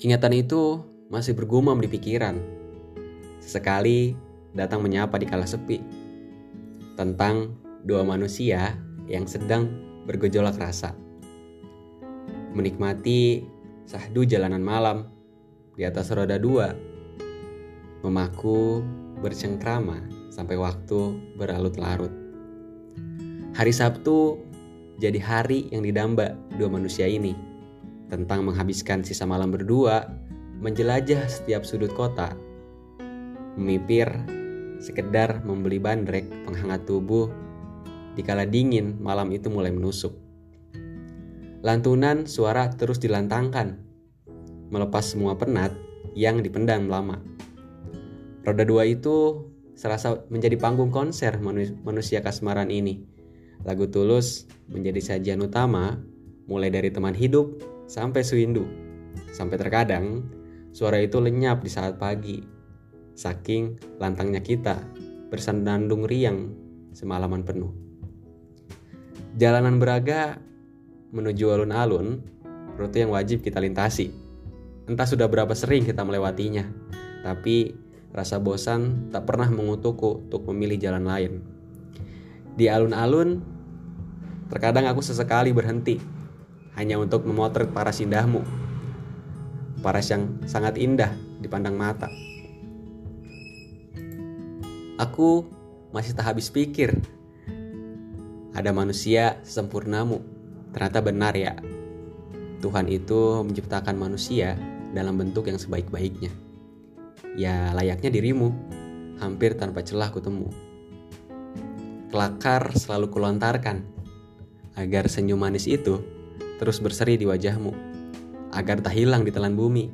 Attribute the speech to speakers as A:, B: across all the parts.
A: Ingatan itu masih bergumam di pikiran. Sesekali datang menyapa di kala sepi. Tentang dua manusia yang sedang bergejolak rasa. Menikmati sahdu jalanan malam di atas roda dua. Memaku bercengkrama sampai waktu berlarut-larut. Hari Sabtu jadi hari yang didamba dua manusia ini tentang menghabiskan sisa malam berdua menjelajah setiap sudut kota, memipir, sekedar membeli bandrek penghangat tubuh di kala dingin malam itu mulai menusuk. Lantunan suara terus dilantangkan, melepas semua penat yang dipendam lama. Roda dua itu serasa menjadi panggung konser manusia kasmaran ini. Lagu Tulus menjadi sajian utama, mulai dari teman hidup sampai suindu. Sampai terkadang suara itu lenyap di saat pagi. Saking lantangnya kita bersandandung riang semalaman penuh. Jalanan Beraga menuju alun-alun, rute yang wajib kita lintasi. Entah sudah berapa sering kita melewatinya, tapi rasa bosan tak pernah mengutukku untuk memilih jalan lain. Di alun-alun, terkadang aku sesekali berhenti hanya untuk memotret paras indahmu. Paras yang sangat indah dipandang mata. Aku masih tak habis pikir. Ada manusia sempurnamu. Ternyata benar ya. Tuhan itu menciptakan manusia dalam bentuk yang sebaik-baiknya. Ya layaknya dirimu, hampir tanpa celah kutemu. Kelakar selalu kulontarkan, agar senyum manis itu terus berseri di wajahmu, agar tak hilang di telan bumi.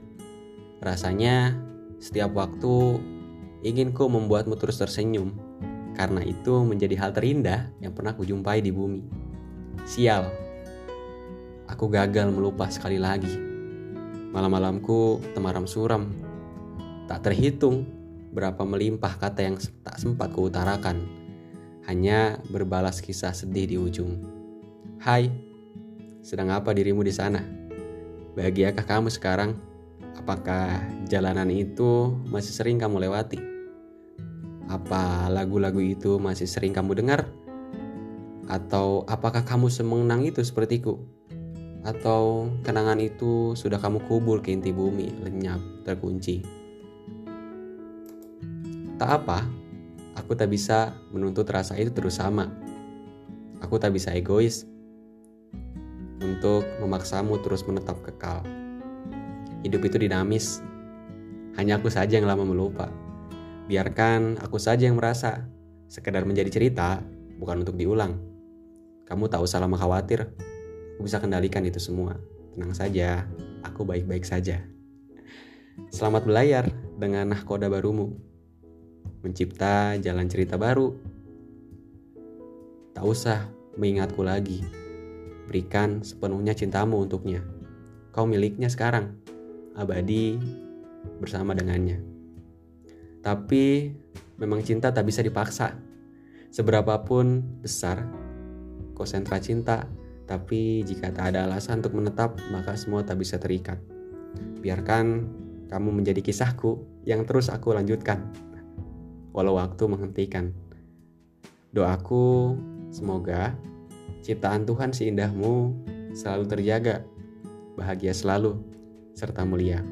A: Rasanya setiap waktu ingin ku membuatmu terus tersenyum, karena itu menjadi hal terindah yang pernah kujumpai di bumi. Sial, aku gagal melupa sekali lagi. Malam-malamku temaram suram, tak terhitung berapa melimpah kata yang tak sempat kuutarakan, hanya berbalas kisah sedih di ujung. Hai, sedang apa dirimu di sana? Bahagiakah kamu sekarang? Apakah jalanan itu masih sering kamu lewati? Apa lagu-lagu itu masih sering kamu dengar? Atau apakah kamu semenang itu sepertiku? Atau kenangan itu sudah kamu kubur ke inti bumi, lenyap, terkunci? Tak apa, aku tak bisa menuntut rasa itu terus sama. Aku tak bisa egois untuk memaksamu terus menetap kekal. Hidup itu dinamis. Hanya aku saja yang lama melupa. Biarkan aku saja yang merasa. Sekedar menjadi cerita, bukan untuk diulang. Kamu tak usah lama khawatir. Aku bisa kendalikan itu semua. Tenang saja, aku baik-baik saja. Selamat belayar dengan nahkoda barumu. Mencipta jalan cerita baru. Tak usah mengingatku lagi Berikan sepenuhnya cintamu untuknya. Kau miliknya sekarang, abadi bersama dengannya. Tapi memang cinta tak bisa dipaksa. Seberapapun besar konsentra cinta, tapi jika tak ada alasan untuk menetap, maka semua tak bisa terikat. Biarkan kamu menjadi kisahku yang terus aku lanjutkan, walau waktu menghentikan. Doaku semoga Ciptaan Tuhan seindahmu selalu terjaga, bahagia selalu, serta mulia.